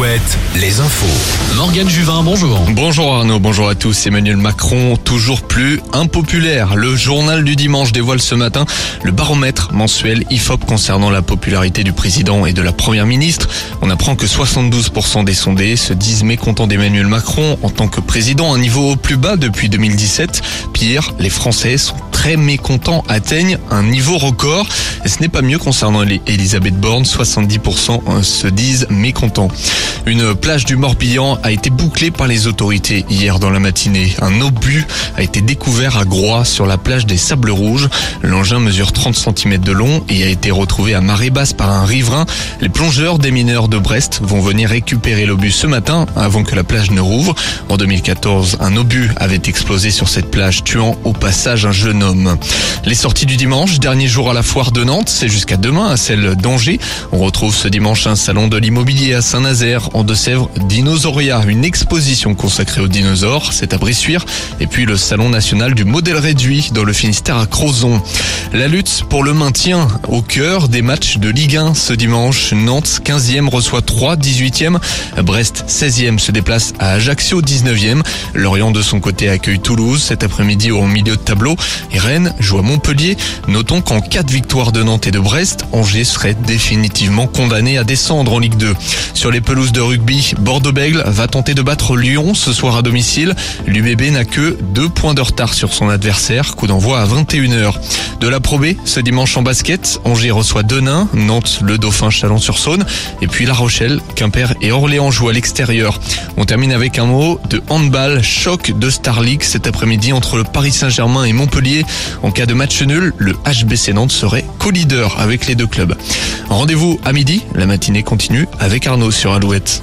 Alouette, les infos. Morgane Juvin, bonjour. Bonjour Arnaud, bonjour à tous. Emmanuel Macron, toujours plus impopulaire. Le journal du dimanche dévoile ce matin le baromètre mensuel IFOP concernant la popularité du président et de la première ministre. On apprend que 72% des sondés se disent mécontents d'Emmanuel Macron en tant que président, un niveau au plus bas depuis 2017. Pire, les Français sont très mécontents, atteignent un niveau record. Et ce n'est pas mieux concernant Elisabeth Borne, 70% se disent mécontents. Une plage du Morbihan a été bouclée par les autorités hier dans la matinée. Un obus a été découvert à Groix sur la plage des Sables Rouges. L'engin mesure 30 cm de long et a été retrouvé à marée basse par un riverain. Les plongeurs des mineurs de Brest vont venir récupérer l'obus ce matin avant que la plage ne rouvre. En 2014, un obus avait explosé sur cette plage tuant au passage un jeune homme. Les sorties du dimanche, dernier jour à la foire de Nantes, c'est jusqu'à demain à celle d'Angers. On retrouve ce dimanche un salon de l'immobilier à Saint-Nazaire en Deux-Sèvres, Dinosauria, une exposition consacrée aux dinosaures, c'est à Bressuire, et puis le salon national du modèle réduit dans le Finistère à Crozon. La lutte pour le maintien au cœur des matchs de Ligue 1 ce dimanche. Nantes 15e reçoit 3 18e. Brest 16e se déplace à Ajaccio 19e. Lorient de son côté accueille Toulouse cet après-midi au milieu de tableau. Rennes joue à Montpellier. Notons qu'en cas de victoire de Nantes et de Brest, Angers serait définitivement condamné à descendre en Ligue 2. Sur les pelouses de rugby, Bordeaux-Bègle va tenter de battre Lyon ce soir à domicile. L'UBB n'a que deux points de retard sur son adversaire. Coup d'envoi à 21h. De la Pro B, ce dimanche en basket, Angers reçoit Denain, Nantes, le Dauphin, Chalon-sur-Saône, et puis La Rochelle, Quimper et Orléans jouent à l'extérieur. On termine avec un mot de handball, choc de Star League cet après-midi entre le Paris Saint-Germain et Montpellier. En cas de match nul, le HBC Nantes serait co-leader avec les deux clubs. Rendez-vous à midi, la matinée continue avec Arnaud sur Alouette.